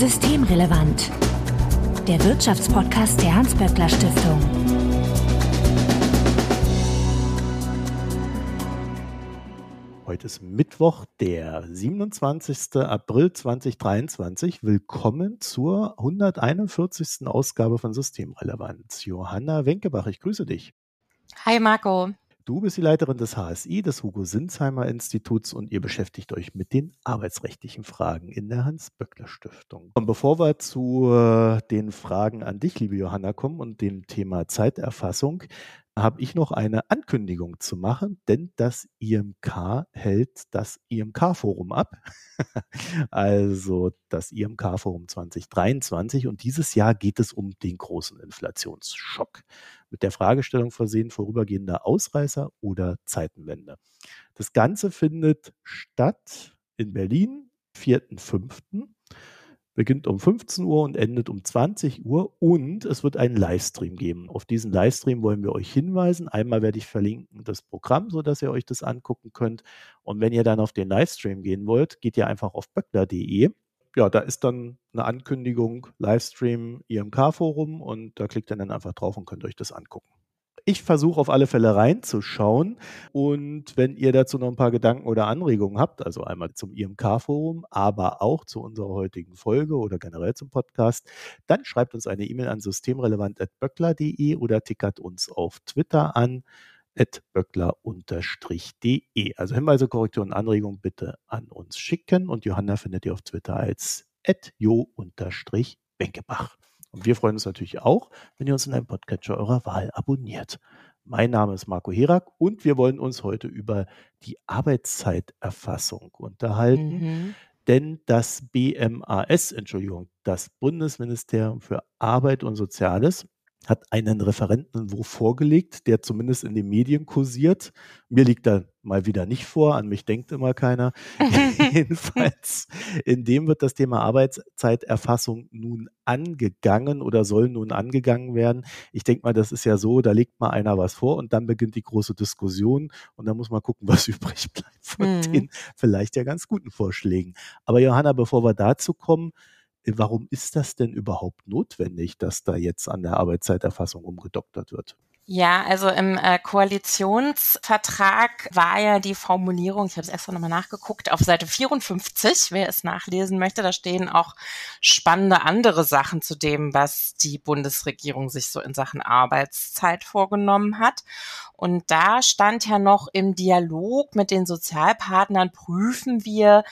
Systemrelevant. Der Wirtschaftspodcast der Hans-Böckler Stiftung. Heute ist Mittwoch, der 27. April 2023. Willkommen zur 141. Ausgabe von Systemrelevanz. Johanna Wenkebach, ich grüße dich. Hi Marco. Du bist die Leiterin des HSI, des Hugo-Sinsheimer Instituts und ihr beschäftigt euch mit den arbeitsrechtlichen Fragen in der Hans-Böckler-Stiftung. Und bevor wir zu äh, den Fragen an dich, liebe Johanna, kommen und dem Thema Zeiterfassung, habe ich noch eine Ankündigung zu machen, denn das IMK hält das IMK-Forum ab. also das IMK-Forum 2023. Und dieses Jahr geht es um den großen Inflationsschock. Mit der Fragestellung versehen, vorübergehender Ausreißer oder Zeitenwende. Das Ganze findet statt in Berlin, 4.5 beginnt um 15 Uhr und endet um 20 Uhr und es wird einen Livestream geben. Auf diesen Livestream wollen wir euch hinweisen. Einmal werde ich verlinken das Programm, sodass ihr euch das angucken könnt. Und wenn ihr dann auf den Livestream gehen wollt, geht ihr einfach auf böckler.de. Ja, da ist dann eine Ankündigung, Livestream IMK-Forum und da klickt ihr dann einfach drauf und könnt euch das angucken. Ich versuche auf alle Fälle reinzuschauen. Und wenn ihr dazu noch ein paar Gedanken oder Anregungen habt, also einmal zum IMK-Forum, aber auch zu unserer heutigen Folge oder generell zum Podcast, dann schreibt uns eine E-Mail an systemrelevant.böckler.de oder tickert uns auf Twitter an böckler-de. Also Hinweise, Korrekturen, Anregungen bitte an uns schicken und Johanna findet ihr auf Twitter als jo-benkebach. Und wir freuen uns natürlich auch, wenn ihr uns in einem Podcatcher eurer Wahl abonniert. Mein Name ist Marco Herak und wir wollen uns heute über die Arbeitszeiterfassung unterhalten. Mhm. Denn das BMAS, Entschuldigung, das Bundesministerium für Arbeit und Soziales, hat einen Referentenentwurf vorgelegt, der zumindest in den Medien kursiert. Mir liegt da mal wieder nicht vor, an mich denkt immer keiner. Jedenfalls, in dem wird das Thema Arbeitszeiterfassung nun angegangen oder soll nun angegangen werden. Ich denke mal, das ist ja so, da legt mal einer was vor und dann beginnt die große Diskussion und dann muss man gucken, was übrig bleibt von mhm. den vielleicht ja ganz guten Vorschlägen. Aber Johanna, bevor wir dazu kommen, Warum ist das denn überhaupt notwendig, dass da jetzt an der Arbeitszeiterfassung umgedoktert wird? Ja, also im äh, Koalitionsvertrag war ja die Formulierung, ich habe es extra nochmal nachgeguckt, auf Seite 54, wer es nachlesen möchte, da stehen auch spannende andere Sachen zu dem, was die Bundesregierung sich so in Sachen Arbeitszeit vorgenommen hat. Und da stand ja noch im Dialog mit den Sozialpartnern prüfen wir,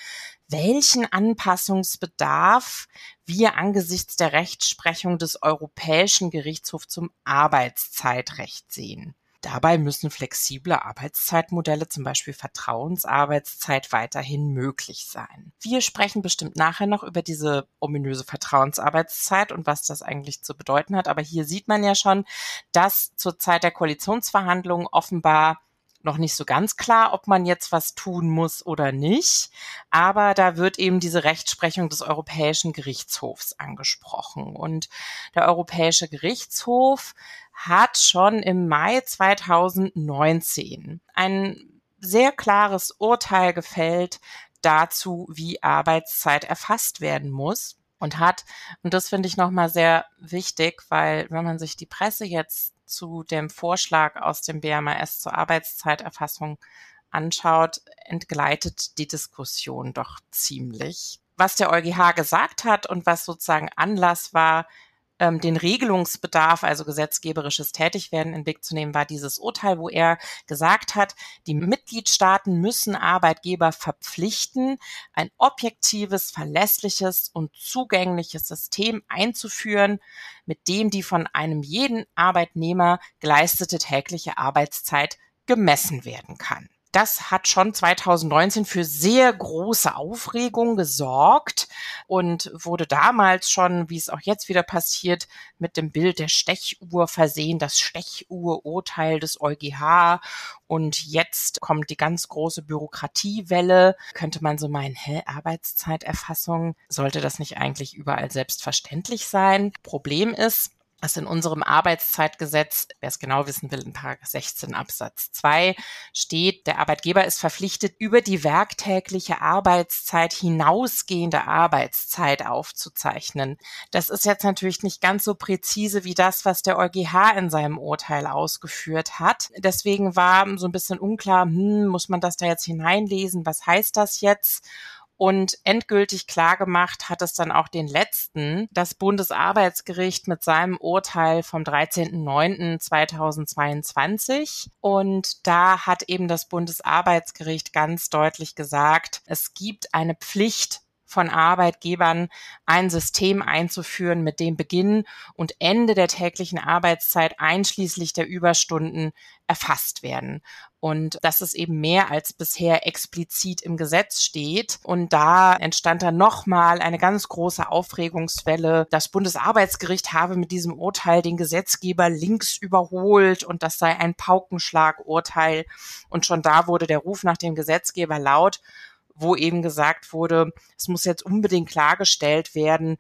welchen Anpassungsbedarf wir angesichts der Rechtsprechung des Europäischen Gerichtshofs zum Arbeitszeitrecht sehen. Dabei müssen flexible Arbeitszeitmodelle, zum Beispiel Vertrauensarbeitszeit, weiterhin möglich sein. Wir sprechen bestimmt nachher noch über diese ominöse Vertrauensarbeitszeit und was das eigentlich zu bedeuten hat. Aber hier sieht man ja schon, dass zur Zeit der Koalitionsverhandlungen offenbar noch nicht so ganz klar, ob man jetzt was tun muss oder nicht. Aber da wird eben diese Rechtsprechung des Europäischen Gerichtshofs angesprochen. Und der Europäische Gerichtshof hat schon im Mai 2019 ein sehr klares Urteil gefällt dazu, wie Arbeitszeit erfasst werden muss und hat, und das finde ich nochmal sehr wichtig, weil wenn man sich die Presse jetzt zu dem Vorschlag aus dem BMAS zur Arbeitszeiterfassung anschaut, entgleitet die Diskussion doch ziemlich. Was der EuGH gesagt hat und was sozusagen Anlass war, ähm, den Regelungsbedarf, also gesetzgeberisches Tätigwerden in Blick zu nehmen, war dieses Urteil, wo er gesagt hat, die Mitgliedstaaten müssen Arbeitgeber verpflichten, ein objektives, verlässliches und zugängliches System einzuführen, mit dem die von einem jeden Arbeitnehmer geleistete tägliche Arbeitszeit gemessen werden kann das hat schon 2019 für sehr große Aufregung gesorgt und wurde damals schon, wie es auch jetzt wieder passiert, mit dem Bild der Stechuhr versehen, das Stechuhrurteil des EuGH. Und jetzt kommt die ganz große Bürokratiewelle. Könnte man so meinen, hä, Arbeitszeiterfassung, sollte das nicht eigentlich überall selbstverständlich sein? Problem ist, dass in unserem Arbeitszeitgesetz, wer es genau wissen will, in Paragraph 16 Absatz 2 steht, der Arbeitgeber ist verpflichtet, über die werktägliche Arbeitszeit hinausgehende Arbeitszeit aufzuzeichnen. Das ist jetzt natürlich nicht ganz so präzise wie das, was der EuGH in seinem Urteil ausgeführt hat. Deswegen war so ein bisschen unklar, hm, muss man das da jetzt hineinlesen? Was heißt das jetzt? Und endgültig klargemacht hat es dann auch den letzten, das Bundesarbeitsgericht mit seinem Urteil vom 13.09.2022. Und da hat eben das Bundesarbeitsgericht ganz deutlich gesagt, es gibt eine Pflicht von Arbeitgebern, ein System einzuführen, mit dem Beginn und Ende der täglichen Arbeitszeit einschließlich der Überstunden erfasst werden. Und dass es eben mehr als bisher explizit im Gesetz steht. Und da entstand dann nochmal eine ganz große Aufregungswelle. Das Bundesarbeitsgericht habe mit diesem Urteil den Gesetzgeber links überholt und das sei ein Paukenschlagurteil. Und schon da wurde der Ruf nach dem Gesetzgeber laut wo eben gesagt wurde, es muss jetzt unbedingt klargestellt werden,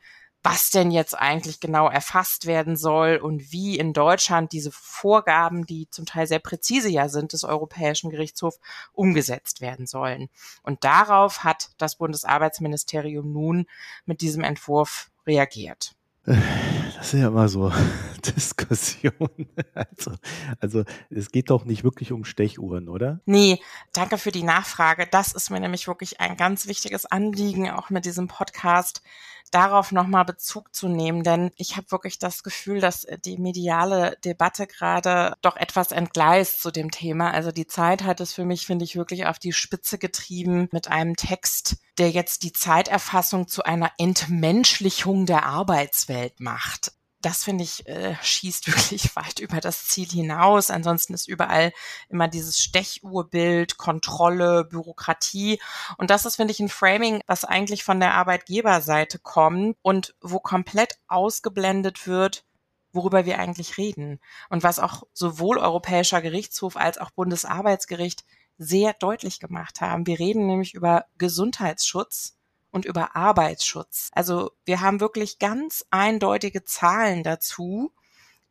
was denn jetzt eigentlich genau erfasst werden soll und wie in Deutschland diese Vorgaben, die zum Teil sehr präzise ja sind, des Europäischen Gerichtshofs umgesetzt werden sollen. Und darauf hat das Bundesarbeitsministerium nun mit diesem Entwurf reagiert. Das sind ja immer so Diskussionen. Also, also es geht doch nicht wirklich um Stechuhren, oder? Nee, danke für die Nachfrage. Das ist mir nämlich wirklich ein ganz wichtiges Anliegen, auch mit diesem Podcast darauf nochmal Bezug zu nehmen, denn ich habe wirklich das Gefühl, dass die mediale Debatte gerade doch etwas entgleist zu dem Thema. Also die Zeit hat es für mich, finde ich, wirklich auf die Spitze getrieben mit einem Text, der jetzt die Zeiterfassung zu einer Entmenschlichung der Arbeitswelt macht das finde ich, äh, schießt wirklich weit über das Ziel hinaus. Ansonsten ist überall immer dieses Stechuhrbild, Kontrolle, Bürokratie. Und das ist, finde ich, ein Framing, was eigentlich von der Arbeitgeberseite kommt und wo komplett ausgeblendet wird, worüber wir eigentlich reden. Und was auch sowohl Europäischer Gerichtshof als auch Bundesarbeitsgericht sehr deutlich gemacht haben. Wir reden nämlich über Gesundheitsschutz und über Arbeitsschutz. Also wir haben wirklich ganz eindeutige Zahlen dazu,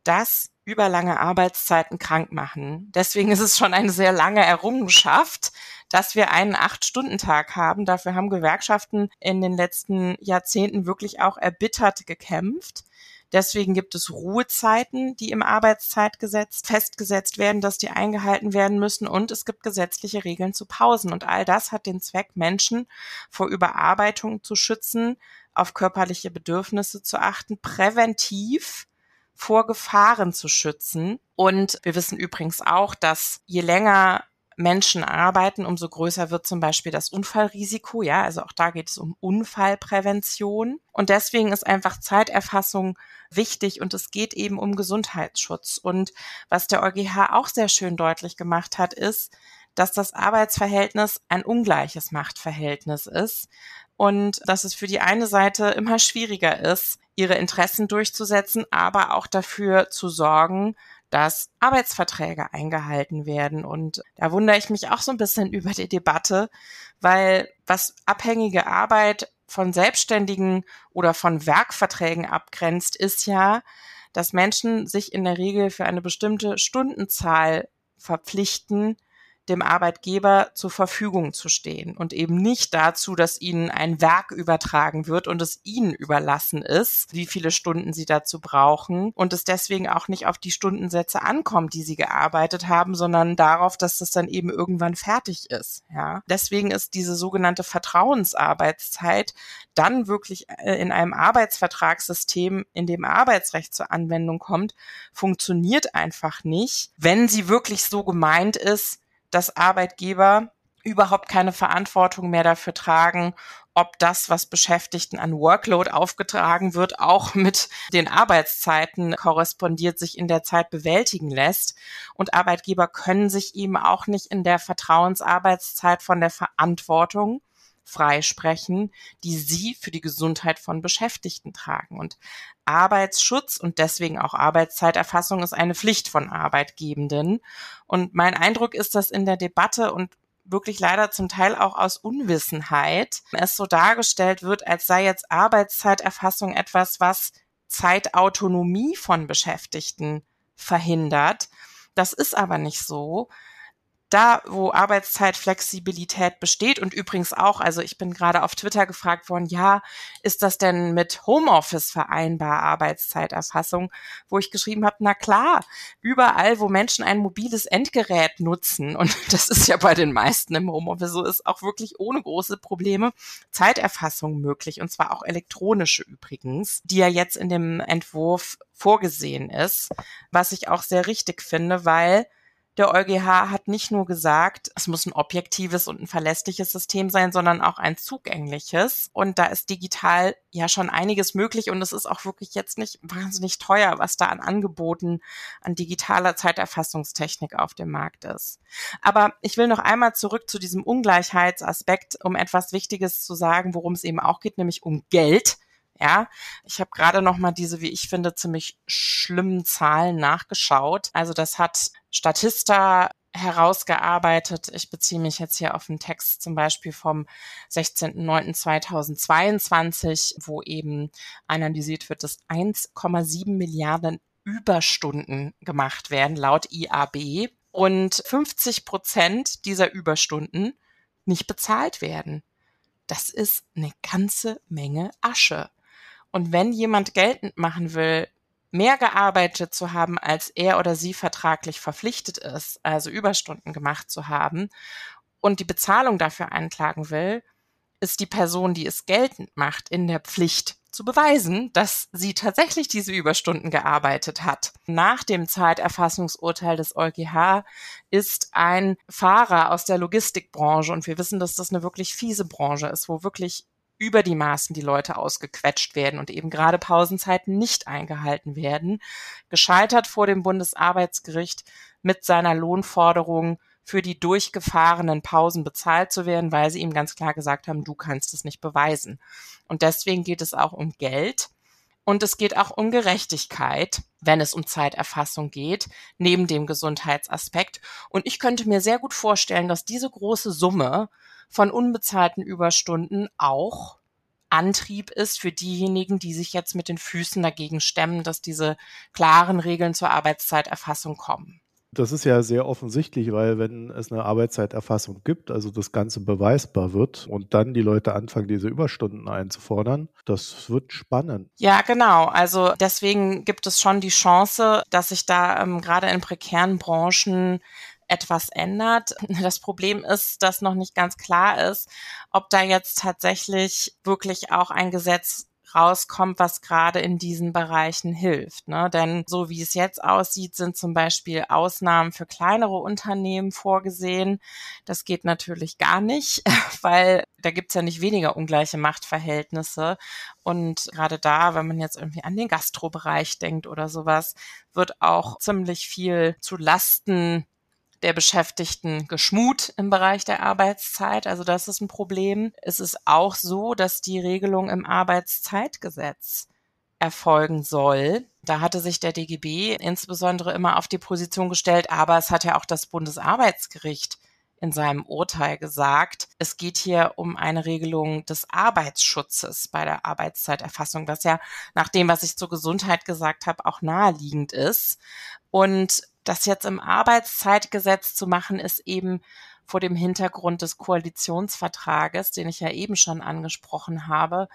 dass überlange Arbeitszeiten krank machen. Deswegen ist es schon eine sehr lange Errungenschaft, dass wir einen Acht-Stunden-Tag haben. Dafür haben Gewerkschaften in den letzten Jahrzehnten wirklich auch erbittert gekämpft. Deswegen gibt es Ruhezeiten, die im Arbeitszeitgesetz festgesetzt werden, dass die eingehalten werden müssen. Und es gibt gesetzliche Regeln zu Pausen. Und all das hat den Zweck, Menschen vor Überarbeitung zu schützen, auf körperliche Bedürfnisse zu achten, präventiv vor Gefahren zu schützen. Und wir wissen übrigens auch, dass je länger Menschen arbeiten, umso größer wird zum Beispiel das Unfallrisiko. Ja, also auch da geht es um Unfallprävention. Und deswegen ist einfach Zeiterfassung wichtig und es geht eben um Gesundheitsschutz. Und was der EuGH auch sehr schön deutlich gemacht hat, ist, dass das Arbeitsverhältnis ein ungleiches Machtverhältnis ist und dass es für die eine Seite immer schwieriger ist, ihre Interessen durchzusetzen, aber auch dafür zu sorgen, dass Arbeitsverträge eingehalten werden. Und da wundere ich mich auch so ein bisschen über die Debatte, weil was abhängige Arbeit von Selbstständigen oder von Werkverträgen abgrenzt, ist ja, dass Menschen sich in der Regel für eine bestimmte Stundenzahl verpflichten, dem Arbeitgeber zur Verfügung zu stehen und eben nicht dazu, dass ihnen ein Werk übertragen wird und es ihnen überlassen ist, wie viele Stunden sie dazu brauchen und es deswegen auch nicht auf die Stundensätze ankommt, die sie gearbeitet haben, sondern darauf, dass das dann eben irgendwann fertig ist. Ja, deswegen ist diese sogenannte Vertrauensarbeitszeit dann wirklich äh, in einem Arbeitsvertragssystem, in dem Arbeitsrecht zur Anwendung kommt, funktioniert einfach nicht, wenn sie wirklich so gemeint ist, dass Arbeitgeber überhaupt keine Verantwortung mehr dafür tragen, ob das, was Beschäftigten an Workload aufgetragen wird, auch mit den Arbeitszeiten korrespondiert, sich in der Zeit bewältigen lässt. Und Arbeitgeber können sich eben auch nicht in der Vertrauensarbeitszeit von der Verantwortung freisprechen, die sie für die Gesundheit von Beschäftigten tragen. Und Arbeitsschutz und deswegen auch Arbeitszeiterfassung ist eine Pflicht von Arbeitgebenden. Und mein Eindruck ist, dass in der Debatte und wirklich leider zum Teil auch aus Unwissenheit es so dargestellt wird, als sei jetzt Arbeitszeiterfassung etwas, was Zeitautonomie von Beschäftigten verhindert. Das ist aber nicht so, da, wo Arbeitszeitflexibilität besteht und übrigens auch, also ich bin gerade auf Twitter gefragt worden, ja, ist das denn mit Homeoffice vereinbar, Arbeitszeiterfassung, wo ich geschrieben habe, na klar, überall, wo Menschen ein mobiles Endgerät nutzen, und das ist ja bei den meisten im Homeoffice so, ist auch wirklich ohne große Probleme Zeiterfassung möglich, und zwar auch elektronische übrigens, die ja jetzt in dem Entwurf vorgesehen ist, was ich auch sehr richtig finde, weil der EuGH hat nicht nur gesagt, es muss ein objektives und ein verlässliches System sein, sondern auch ein zugängliches. Und da ist digital ja schon einiges möglich und es ist auch wirklich jetzt nicht wahnsinnig teuer, was da an Angeboten an digitaler Zeiterfassungstechnik auf dem Markt ist. Aber ich will noch einmal zurück zu diesem Ungleichheitsaspekt, um etwas Wichtiges zu sagen, worum es eben auch geht, nämlich um Geld. Ja, ich habe gerade noch mal diese, wie ich finde, ziemlich schlimmen Zahlen nachgeschaut. Also das hat Statista herausgearbeitet. Ich beziehe mich jetzt hier auf einen Text zum Beispiel vom 16.09.2022, wo eben analysiert wird, dass 1,7 Milliarden Überstunden gemacht werden, laut IAB, und 50 Prozent dieser Überstunden nicht bezahlt werden. Das ist eine ganze Menge Asche. Und wenn jemand geltend machen will, mehr gearbeitet zu haben, als er oder sie vertraglich verpflichtet ist, also Überstunden gemacht zu haben und die Bezahlung dafür einklagen will, ist die Person, die es geltend macht, in der Pflicht zu beweisen, dass sie tatsächlich diese Überstunden gearbeitet hat. Nach dem Zeiterfassungsurteil des EuGH ist ein Fahrer aus der Logistikbranche, und wir wissen, dass das eine wirklich fiese Branche ist, wo wirklich über die Maßen die Leute ausgequetscht werden und eben gerade Pausenzeiten nicht eingehalten werden, gescheitert vor dem Bundesarbeitsgericht mit seiner Lohnforderung für die durchgefahrenen Pausen bezahlt zu werden, weil sie ihm ganz klar gesagt haben, du kannst es nicht beweisen. Und deswegen geht es auch um Geld. Und es geht auch um Gerechtigkeit, wenn es um Zeiterfassung geht, neben dem Gesundheitsaspekt. Und ich könnte mir sehr gut vorstellen, dass diese große Summe von unbezahlten Überstunden auch Antrieb ist für diejenigen, die sich jetzt mit den Füßen dagegen stemmen, dass diese klaren Regeln zur Arbeitszeiterfassung kommen. Das ist ja sehr offensichtlich, weil wenn es eine Arbeitszeiterfassung gibt, also das Ganze beweisbar wird und dann die Leute anfangen, diese Überstunden einzufordern, das wird spannend. Ja, genau. Also deswegen gibt es schon die Chance, dass sich da ähm, gerade in prekären Branchen etwas ändert. Das Problem ist, dass noch nicht ganz klar ist, ob da jetzt tatsächlich wirklich auch ein Gesetz rauskommt, was gerade in diesen Bereichen hilft. Ne? Denn so wie es jetzt aussieht, sind zum Beispiel Ausnahmen für kleinere Unternehmen vorgesehen. Das geht natürlich gar nicht, weil da gibt's ja nicht weniger ungleiche Machtverhältnisse. Und gerade da, wenn man jetzt irgendwie an den Gastrobereich denkt oder sowas, wird auch ziemlich viel zu Lasten der Beschäftigten geschmut im Bereich der Arbeitszeit. Also das ist ein Problem. Es ist auch so, dass die Regelung im Arbeitszeitgesetz erfolgen soll. Da hatte sich der DGB insbesondere immer auf die Position gestellt, aber es hat ja auch das Bundesarbeitsgericht in seinem Urteil gesagt, es geht hier um eine Regelung des Arbeitsschutzes bei der Arbeitszeiterfassung, was ja nach dem, was ich zur Gesundheit gesagt habe, auch naheliegend ist. Und das jetzt im Arbeitszeitgesetz zu machen, ist eben vor dem Hintergrund des Koalitionsvertrages, den ich ja eben schon angesprochen habe,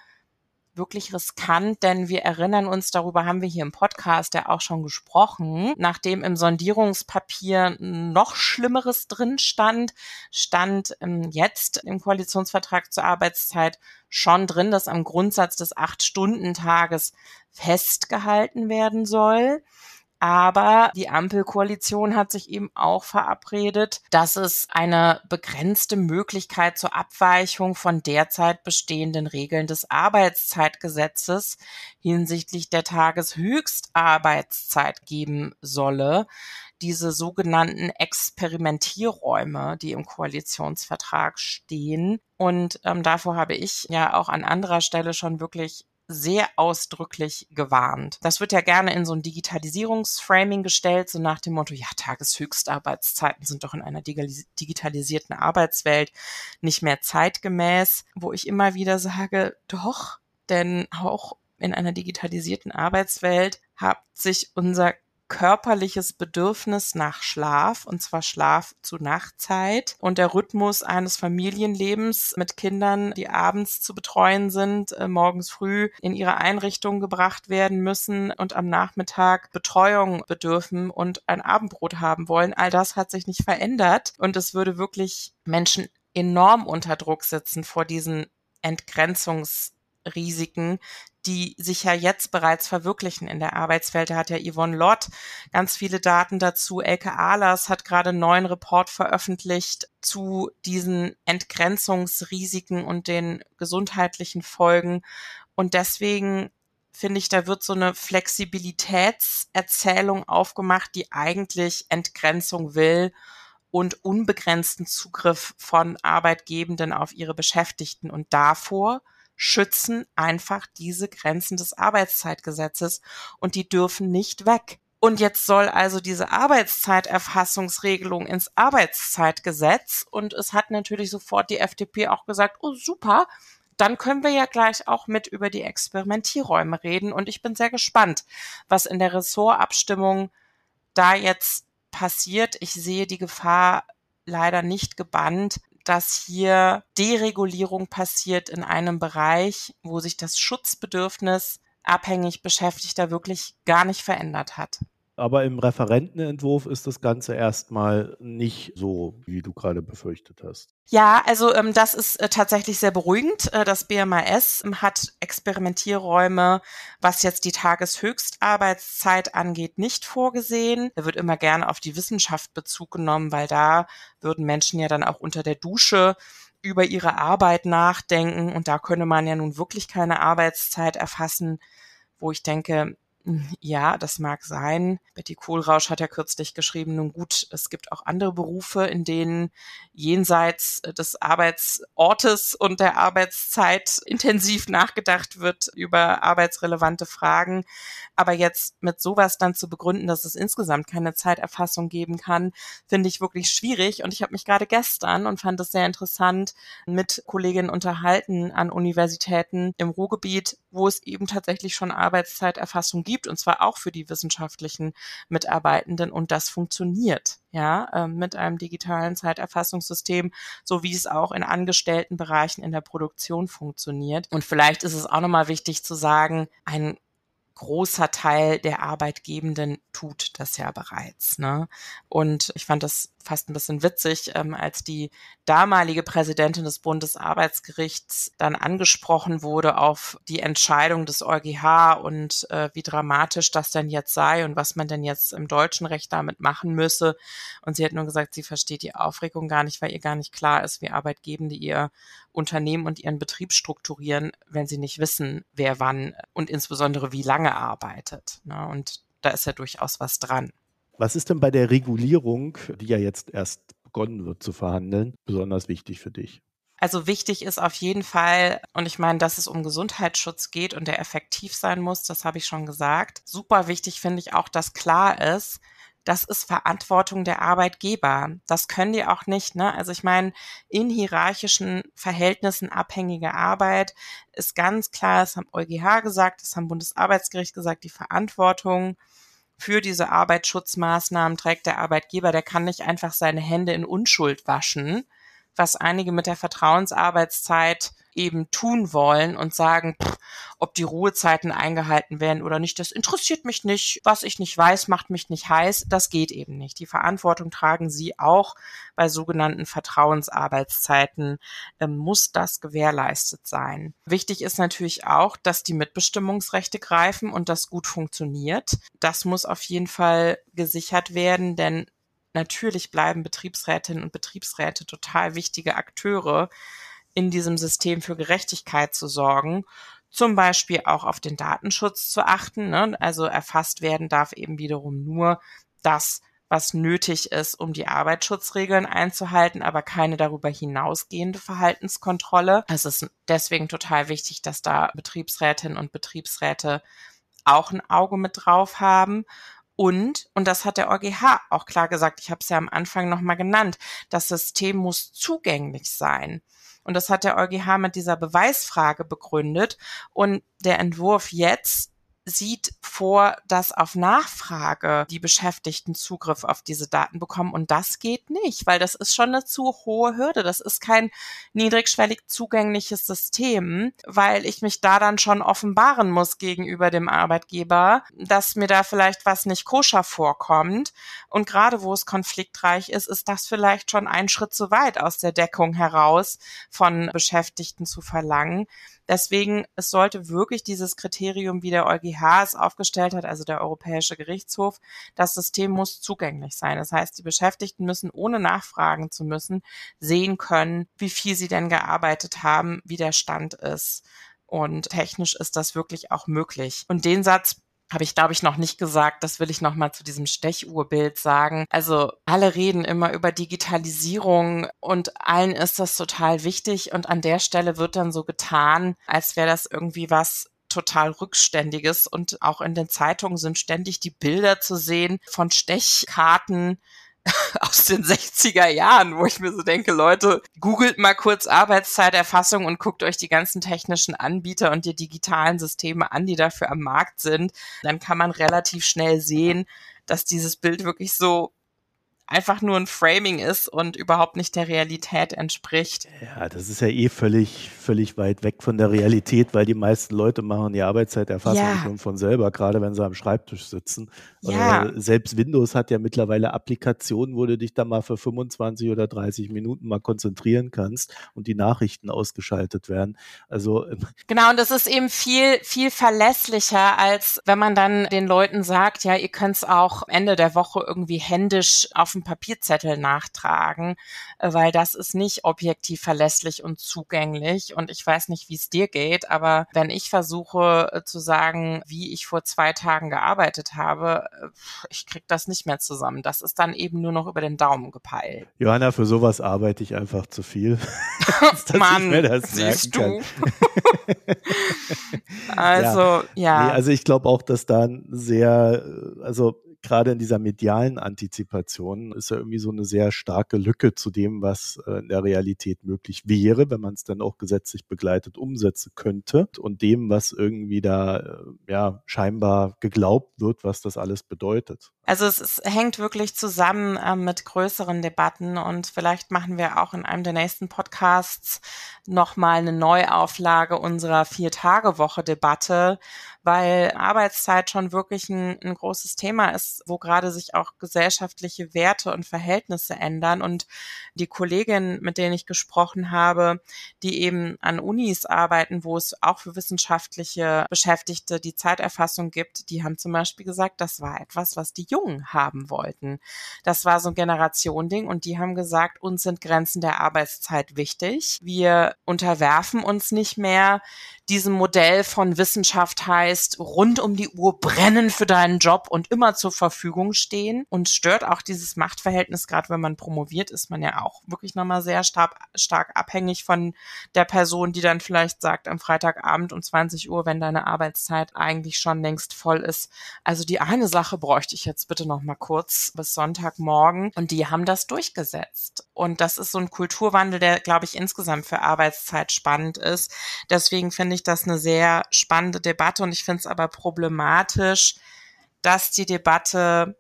wirklich riskant, denn wir erinnern uns, darüber haben wir hier im Podcast ja auch schon gesprochen, nachdem im Sondierungspapier noch Schlimmeres drin stand, stand ähm, jetzt im Koalitionsvertrag zur Arbeitszeit schon drin, dass am Grundsatz des Acht-Stunden-Tages festgehalten werden soll. Aber die Ampelkoalition hat sich eben auch verabredet, dass es eine begrenzte Möglichkeit zur Abweichung von derzeit bestehenden Regeln des Arbeitszeitgesetzes hinsichtlich der Tageshöchstarbeitszeit geben solle diese sogenannten Experimentierräume, die im Koalitionsvertrag stehen. Und ähm, davor habe ich ja auch an anderer Stelle schon wirklich sehr ausdrücklich gewarnt. Das wird ja gerne in so ein Digitalisierungsframing gestellt, so nach dem Motto, ja, Tageshöchstarbeitszeiten sind doch in einer digitalisierten Arbeitswelt nicht mehr zeitgemäß, wo ich immer wieder sage, doch, denn auch in einer digitalisierten Arbeitswelt hat sich unser körperliches Bedürfnis nach Schlaf, und zwar Schlaf zu Nachtzeit. Und der Rhythmus eines Familienlebens mit Kindern, die abends zu betreuen sind, äh, morgens früh in ihre Einrichtung gebracht werden müssen und am Nachmittag Betreuung bedürfen und ein Abendbrot haben wollen. All das hat sich nicht verändert. Und es würde wirklich Menschen enorm unter Druck sitzen vor diesen Entgrenzungsrisiken, die sich ja jetzt bereits verwirklichen in der Arbeitswelt. Da hat ja Yvonne Lott ganz viele Daten dazu. Elke Ahlers hat gerade einen neuen Report veröffentlicht zu diesen Entgrenzungsrisiken und den gesundheitlichen Folgen. Und deswegen finde ich, da wird so eine Flexibilitätserzählung aufgemacht, die eigentlich Entgrenzung will und unbegrenzten Zugriff von Arbeitgebenden auf ihre Beschäftigten. Und davor schützen einfach diese Grenzen des Arbeitszeitgesetzes und die dürfen nicht weg. Und jetzt soll also diese Arbeitszeiterfassungsregelung ins Arbeitszeitgesetz und es hat natürlich sofort die FDP auch gesagt, oh super, dann können wir ja gleich auch mit über die Experimentierräume reden und ich bin sehr gespannt, was in der Ressortabstimmung da jetzt passiert. Ich sehe die Gefahr leider nicht gebannt, dass hier Deregulierung passiert in einem Bereich, wo sich das Schutzbedürfnis abhängig Beschäftigter wirklich gar nicht verändert hat. Aber im Referentenentwurf ist das Ganze erstmal nicht so, wie du gerade befürchtet hast. Ja, also ähm, das ist äh, tatsächlich sehr beruhigend. Äh, das BMAS ähm, hat Experimentierräume, was jetzt die Tageshöchstarbeitszeit angeht, nicht vorgesehen. Da wird immer gerne auf die Wissenschaft Bezug genommen, weil da würden Menschen ja dann auch unter der Dusche über ihre Arbeit nachdenken und da könne man ja nun wirklich keine Arbeitszeit erfassen, wo ich denke, ja, das mag sein. Betty Kohlrausch hat ja kürzlich geschrieben, nun gut, es gibt auch andere Berufe, in denen jenseits des Arbeitsortes und der Arbeitszeit intensiv nachgedacht wird über arbeitsrelevante Fragen. Aber jetzt mit sowas dann zu begründen, dass es insgesamt keine Zeiterfassung geben kann, finde ich wirklich schwierig. Und ich habe mich gerade gestern und fand es sehr interessant mit Kolleginnen unterhalten an Universitäten im Ruhrgebiet, wo es eben tatsächlich schon Arbeitszeiterfassung gibt, und zwar auch für die wissenschaftlichen Mitarbeitenden. Und das funktioniert, ja, äh, mit einem digitalen Zeiterfassungssystem, so wie es auch in angestellten Bereichen in der Produktion funktioniert. Und vielleicht ist es auch nochmal wichtig zu sagen, ein großer Teil der Arbeitgebenden tut das ja bereits. Ne? Und ich fand das fast ein bisschen witzig, ähm, als die damalige Präsidentin des Bundesarbeitsgerichts dann angesprochen wurde auf die Entscheidung des EuGH und äh, wie dramatisch das denn jetzt sei und was man denn jetzt im deutschen Recht damit machen müsse. Und sie hat nur gesagt, sie versteht die Aufregung gar nicht, weil ihr gar nicht klar ist, wie Arbeitgebende ihr Unternehmen und ihren Betrieb strukturieren, wenn sie nicht wissen, wer wann und insbesondere wie lange arbeitet. Ne? Und da ist ja durchaus was dran. Was ist denn bei der Regulierung, die ja jetzt erst begonnen wird zu verhandeln, besonders wichtig für dich? Also wichtig ist auf jeden Fall, und ich meine, dass es um Gesundheitsschutz geht und der effektiv sein muss, das habe ich schon gesagt. Super wichtig finde ich auch, dass klar ist, das ist Verantwortung der Arbeitgeber. Das können die auch nicht. Ne? Also ich meine, in hierarchischen Verhältnissen abhängige Arbeit ist ganz klar, das haben EuGH gesagt, das haben Bundesarbeitsgericht gesagt, die Verantwortung für diese Arbeitsschutzmaßnahmen trägt der Arbeitgeber, der kann nicht einfach seine Hände in Unschuld waschen, was einige mit der Vertrauensarbeitszeit eben tun wollen und sagen, pff, ob die Ruhezeiten eingehalten werden oder nicht, das interessiert mich nicht. Was ich nicht weiß, macht mich nicht heiß. Das geht eben nicht. Die Verantwortung tragen Sie auch bei sogenannten Vertrauensarbeitszeiten. Ähm, muss das gewährleistet sein. Wichtig ist natürlich auch, dass die Mitbestimmungsrechte greifen und das gut funktioniert. Das muss auf jeden Fall gesichert werden, denn natürlich bleiben Betriebsrätinnen und Betriebsräte total wichtige Akteure in diesem System für Gerechtigkeit zu sorgen. Zum Beispiel auch auf den Datenschutz zu achten. Ne? Also erfasst werden darf eben wiederum nur das, was nötig ist, um die Arbeitsschutzregeln einzuhalten, aber keine darüber hinausgehende Verhaltenskontrolle. Es ist deswegen total wichtig, dass da Betriebsrätinnen und Betriebsräte auch ein Auge mit drauf haben. Und, und das hat der EuGH auch klar gesagt, ich habe es ja am Anfang nochmal genannt, das System muss zugänglich sein. Und das hat der EuGH mit dieser Beweisfrage begründet. Und der Entwurf jetzt sieht vor, dass auf Nachfrage die Beschäftigten Zugriff auf diese Daten bekommen. Und das geht nicht, weil das ist schon eine zu hohe Hürde. Das ist kein niedrigschwellig zugängliches System, weil ich mich da dann schon offenbaren muss gegenüber dem Arbeitgeber, dass mir da vielleicht was nicht koscher vorkommt. Und gerade wo es konfliktreich ist, ist das vielleicht schon ein Schritt zu weit aus der Deckung heraus von Beschäftigten zu verlangen. Deswegen, es sollte wirklich dieses Kriterium, wie der EuGH es aufgestellt hat, also der Europäische Gerichtshof, das System muss zugänglich sein. Das heißt, die Beschäftigten müssen, ohne nachfragen zu müssen, sehen können, wie viel sie denn gearbeitet haben, wie der Stand ist. Und technisch ist das wirklich auch möglich. Und den Satz habe ich, glaube ich, noch nicht gesagt. Das will ich noch mal zu diesem Stechuhrbild sagen. Also alle reden immer über Digitalisierung und allen ist das total wichtig. Und an der Stelle wird dann so getan, als wäre das irgendwie was total rückständiges und auch in den Zeitungen sind ständig die Bilder zu sehen von Stechkarten aus den 60er Jahren, wo ich mir so denke, Leute, googelt mal kurz Arbeitszeiterfassung und guckt euch die ganzen technischen Anbieter und die digitalen Systeme an, die dafür am Markt sind. Dann kann man relativ schnell sehen, dass dieses Bild wirklich so einfach nur ein Framing ist und überhaupt nicht der Realität entspricht. Ja, das ist ja eh völlig, völlig weit weg von der Realität, weil die meisten Leute machen die Arbeitszeiterfassung ja. schon von selber, gerade wenn sie am Schreibtisch sitzen. Ja. Äh, selbst Windows hat ja mittlerweile Applikationen, wo du dich da mal für 25 oder 30 Minuten mal konzentrieren kannst und die Nachrichten ausgeschaltet werden. Also ähm, genau, und das ist eben viel, viel verlässlicher, als wenn man dann den Leuten sagt, ja, ihr könnt es auch Ende der Woche irgendwie händisch auf dem Papierzettel nachtragen, äh, weil das ist nicht objektiv verlässlich und zugänglich. Und ich weiß nicht, wie es dir geht, aber wenn ich versuche äh, zu sagen, wie ich vor zwei Tagen gearbeitet habe, äh, ich krieg das nicht mehr zusammen. Das ist dann eben nur noch über den Daumen gepeilt. Johanna, für sowas arbeite ich einfach zu viel. Mann, siehst du. also, ja. ja. Nee, also ich glaube auch, dass da ein sehr, also gerade in dieser medialen Antizipation ist ja irgendwie so eine sehr starke Lücke zu dem, was äh, in der Realität möglich wäre, wenn man es dann auch gesetzlich begleitet umsetzen könnte und dem, was irgendwie da äh, ja scheinbar geglaubt wird, was das alles bedeutet. Also es, es hängt wirklich zusammen äh, mit größeren Debatten und vielleicht machen wir auch in einem der nächsten Podcasts nochmal eine Neuauflage unserer Vier-Tage-Woche-Debatte, weil Arbeitszeit schon wirklich ein, ein großes Thema ist, wo gerade sich auch gesellschaftliche Werte und Verhältnisse ändern. Und die Kolleginnen, mit denen ich gesprochen habe, die eben an Unis arbeiten, wo es auch für wissenschaftliche Beschäftigte die Zeiterfassung gibt, die haben zum Beispiel gesagt, das war etwas, was die Jungen haben wollten. Das war so ein Generationending und die haben gesagt, uns sind Grenzen der Arbeitszeit wichtig. Wir unterwerfen uns nicht mehr diesem Modell von Wissenschaft heißt, rund um die Uhr brennen für deinen Job und immer zur Verfügung stehen und stört auch dieses Machtverhältnis, gerade wenn man promoviert, ist man ja auch wirklich nochmal sehr stark, stark abhängig von der Person, die dann vielleicht sagt am Freitagabend um 20 Uhr, wenn deine Arbeitszeit eigentlich schon längst voll ist. Also die eine Sache bräuchte ich jetzt bitte nochmal kurz bis Sonntagmorgen und die haben das durchgesetzt. Und das ist so ein Kulturwandel, der, glaube ich, insgesamt für Arbeitszeit spannend ist. Deswegen finde ich das eine sehr spannende Debatte und ich finde es aber problematisch, dass die Debatte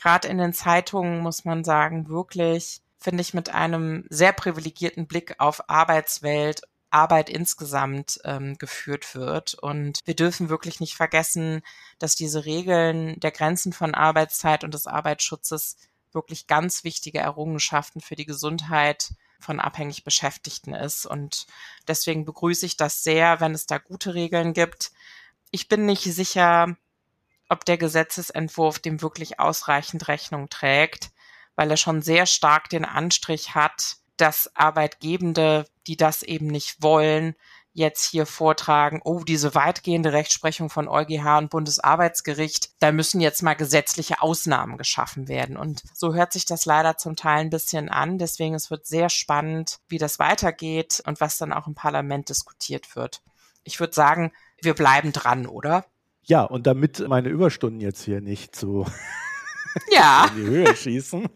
gerade in den Zeitungen, muss man sagen, wirklich, finde ich, mit einem sehr privilegierten Blick auf Arbeitswelt Arbeit insgesamt ähm, geführt wird. Und wir dürfen wirklich nicht vergessen, dass diese Regeln der Grenzen von Arbeitszeit und des Arbeitsschutzes wirklich ganz wichtige Errungenschaften für die Gesundheit von abhängig Beschäftigten ist. Und deswegen begrüße ich das sehr, wenn es da gute Regeln gibt. Ich bin nicht sicher, ob der Gesetzesentwurf dem wirklich ausreichend Rechnung trägt, weil er schon sehr stark den Anstrich hat, dass Arbeitgebende, die das eben nicht wollen, jetzt hier vortragen, oh, diese weitgehende Rechtsprechung von EuGH und Bundesarbeitsgericht, da müssen jetzt mal gesetzliche Ausnahmen geschaffen werden. Und so hört sich das leider zum Teil ein bisschen an. Deswegen es wird sehr spannend, wie das weitergeht und was dann auch im Parlament diskutiert wird. Ich würde sagen, wir bleiben dran, oder? Ja, und damit meine Überstunden jetzt hier nicht so Ja. in die Höhe schießen.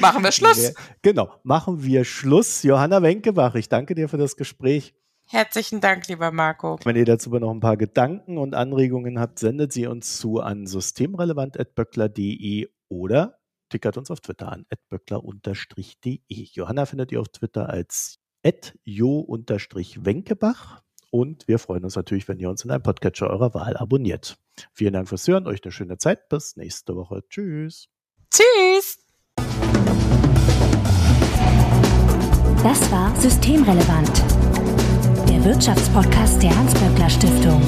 Machen wir Schluss. Genau, machen wir Schluss. Johanna Wenkebach, ich danke dir für das Gespräch. Herzlichen Dank, lieber Marco. Wenn ihr dazu noch ein paar Gedanken und Anregungen habt, sendet sie uns zu an systemrelevant.böckler.de oder tickert uns auf Twitter an, böckler-de. Johanna findet ihr auf Twitter als jo-wenkebach und wir freuen uns natürlich, wenn ihr uns in einem Podcatcher eurer Wahl abonniert. Vielen Dank fürs Hören, euch eine schöne Zeit, bis nächste Woche. Tschüss. Tschüss. Das war Systemrelevant, der Wirtschaftspodcast der Hans-Böckler Stiftung.